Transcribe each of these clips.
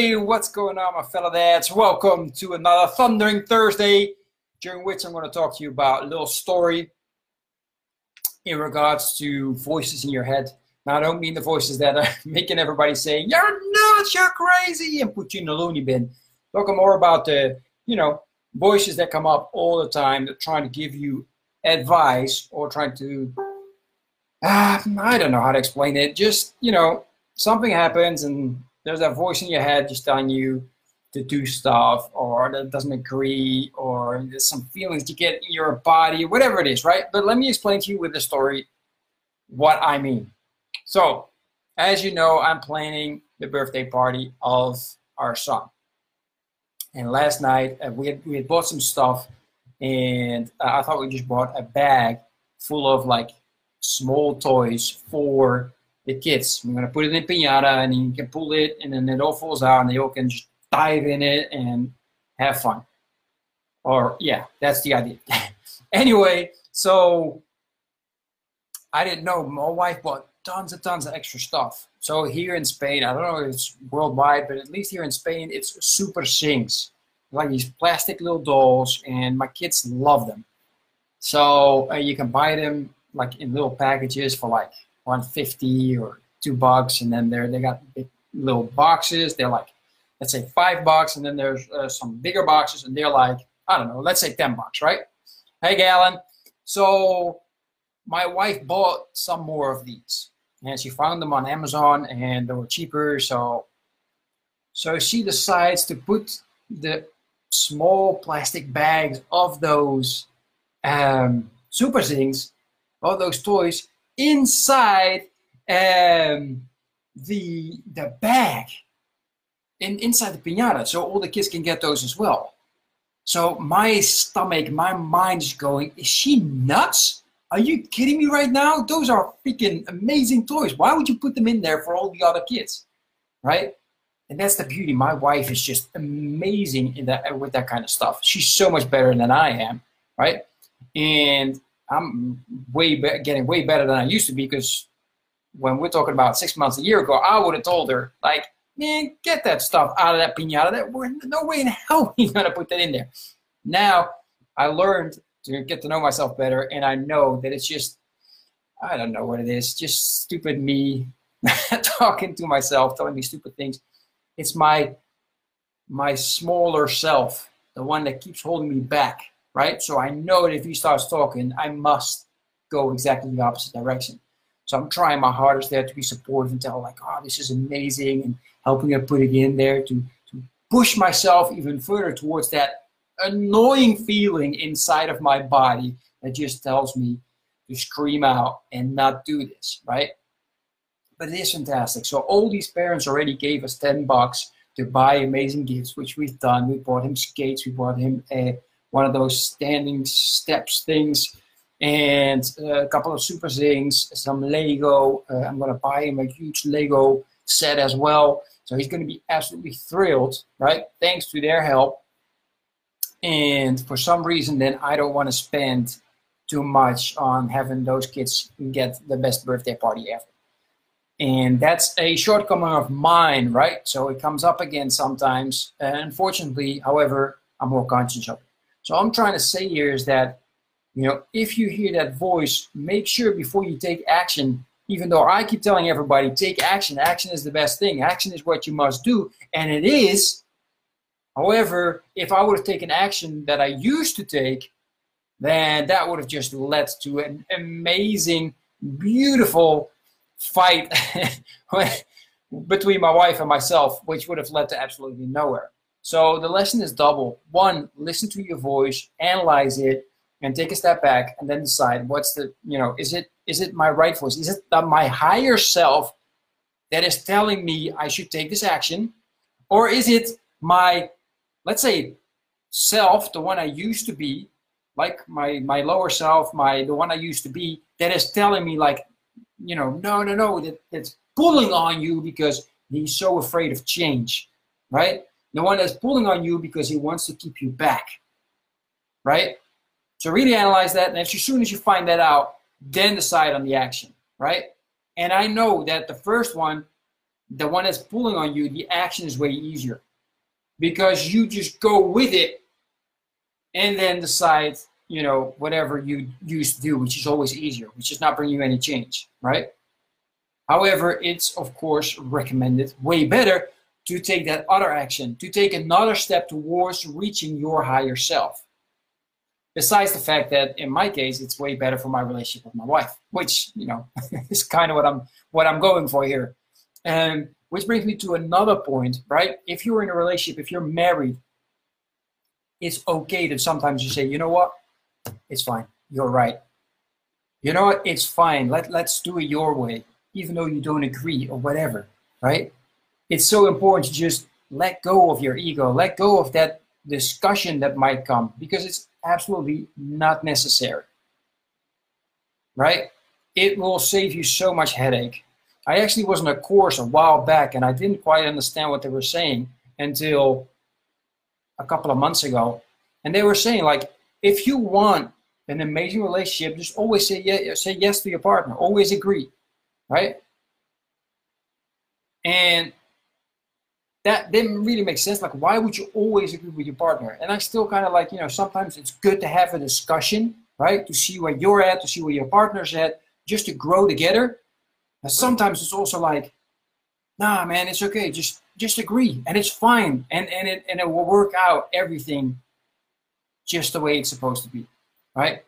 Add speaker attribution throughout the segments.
Speaker 1: Hey, what's going on, my fellow dads? Welcome to another Thundering Thursday, during which I'm going to talk to you about a little story in regards to voices in your head. Now, I don't mean the voices that are making everybody say, You're nuts, you're crazy, and put you in the loony bin. Talking more about the, you know, voices that come up all the time that trying to give you advice or trying to, uh, I don't know how to explain it. Just, you know, something happens and there's that voice in your head just telling you to do stuff or that doesn't agree or there's some feelings you get in your body, whatever it is, right? But let me explain to you with the story what I mean. So, as you know, I'm planning the birthday party of our son. And last night uh, we, had, we had bought some stuff and uh, I thought we just bought a bag full of like small toys for the kids. I'm gonna put it in a pinata, and you can pull it, and then it all falls out, and they all can just dive in it and have fun. Or yeah, that's the idea. anyway, so I didn't know. My wife bought tons and tons of extra stuff. So here in Spain, I don't know if it's worldwide, but at least here in Spain, it's SuperZings. Like these plastic little dolls, and my kids love them. So uh, you can buy them like in little packages for like 150 or two bucks, and then they're they got little boxes. They're like let's say five bucks, and then there's uh, some bigger boxes, and they're like I don't know, let's say ten bucks, right? Hey, Galen. So my wife bought some more of these, and she found them on Amazon, and they were cheaper. So so she decides to put the small plastic bags of those um, super things, all those toys, inside um, the the bag, in, inside the pinata, so all the kids can get those as well. So my stomach, my mind is going, is she nuts? Are you kidding me right now? Those are freaking amazing toys. Why would you put them in there for all the other kids? Right? And that's the beauty. My wife is just amazing in that with that kind of stuff. She's so much better than I am, right? And I'm way be- getting way better than I used to be because when we're talking about six months a year ago, I would have told her like, man, get that stuff out of that pinata. That we're no way in hell we gonna put that in there. Now I learned to get to know myself better, and I know that it's just I don't know what it is, just stupid me talking to myself, telling me stupid things. It's my my smaller self, the one that keeps holding me back right? So I know that if he starts talking, I must go exactly the opposite direction. So I'm trying my hardest there to be supportive and tell like, oh, this is amazing, and helping her put it in there to, to push myself even further towards that annoying feeling inside of my body that just tells me to scream out and not do this, right? But it is fantastic. So all these parents already gave us 10 bucks to buy amazing gifts, which we've done. We bought him skates, we bought him a one of those standing steps things, and uh, a couple of super things, some Lego. Uh, I'm gonna buy him a huge Lego set as well. So he's gonna be absolutely thrilled, right? Thanks to their help. And for some reason, then I don't want to spend too much on having those kids get the best birthday party ever. And that's a shortcoming of mine, right? So it comes up again sometimes. Uh, unfortunately, however, I'm more conscious of it. So I'm trying to say here is that, you know, if you hear that voice, make sure before you take action, even though I keep telling everybody, take action. Action is the best thing. Action is what you must do. And it is. However, if I would have taken action that I used to take, then that would have just led to an amazing, beautiful fight between my wife and myself, which would have led to absolutely nowhere. So the lesson is double. One, listen to your voice, analyze it, and take a step back, and then decide what's the you know is it is it my right voice? Is it the, my higher self that is telling me I should take this action, or is it my let's say self, the one I used to be, like my my lower self, my the one I used to be, that is telling me like you know no no no that that's pulling on you because he's so afraid of change, right? The one that's pulling on you because he wants to keep you back. Right? So really analyze that, and as soon as you find that out, then decide on the action, right? And I know that the first one, the one that's pulling on you, the action is way easier because you just go with it and then decide, you know, whatever you used to do, which is always easier, which is not bringing you any change, right? However, it's of course recommended way better to take that other action, to take another step towards reaching your higher self. Besides the fact that in my case, it's way better for my relationship with my wife, which you know is kind of what I'm what I'm going for here. And which brings me to another point, right? If you're in a relationship, if you're married, it's okay that sometimes you say, you know what, it's fine. You're right. You know what? It's fine. Let let's do it your way, even though you don't agree or whatever, right? It's so important to just let go of your ego, let go of that discussion that might come because it's absolutely not necessary. Right? It will save you so much headache. I actually was in a course a while back and I didn't quite understand what they were saying until a couple of months ago. And they were saying like if you want an amazing relationship, just always say yes, say yes to your partner. Always agree. Right? And that didn't really make sense. Like, why would you always agree with your partner? And I still kind of like, you know, sometimes it's good to have a discussion, right? To see where you're at, to see where your partner's at, just to grow together. And sometimes it's also like, nah, man, it's okay. Just just agree, and it's fine, and and it and it will work out everything just the way it's supposed to be, right?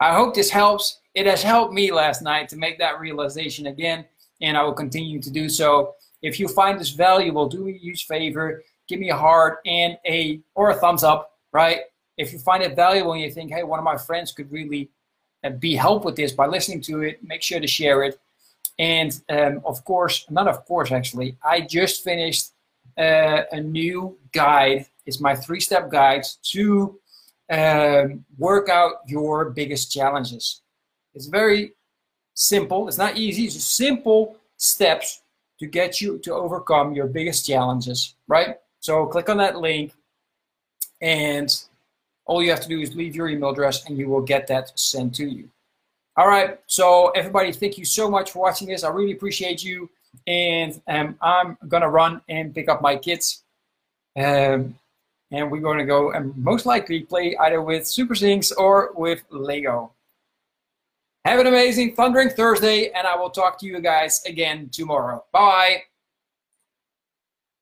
Speaker 1: I hope this helps. It has helped me last night to make that realization again, and I will continue to do so. If you find this valuable, do me a huge favor, give me a heart and a or a thumbs up, right? If you find it valuable and you think, hey, one of my friends could really uh, be helped with this by listening to it, make sure to share it. And um, of course, not of course, actually, I just finished uh, a new guide. It's my three-step guide to um, work out your biggest challenges. It's very simple. It's not easy. It's simple steps to get you to overcome your biggest challenges, right? So click on that link and all you have to do is leave your email address and you will get that sent to you. All right, so everybody, thank you so much for watching this. I really appreciate you. And um, I'm gonna run and pick up my kids. Um, and we're gonna go and most likely play either with SuperZings or with Lego. Have an amazing Thundering Thursday, and I will talk to you guys again tomorrow. Bye.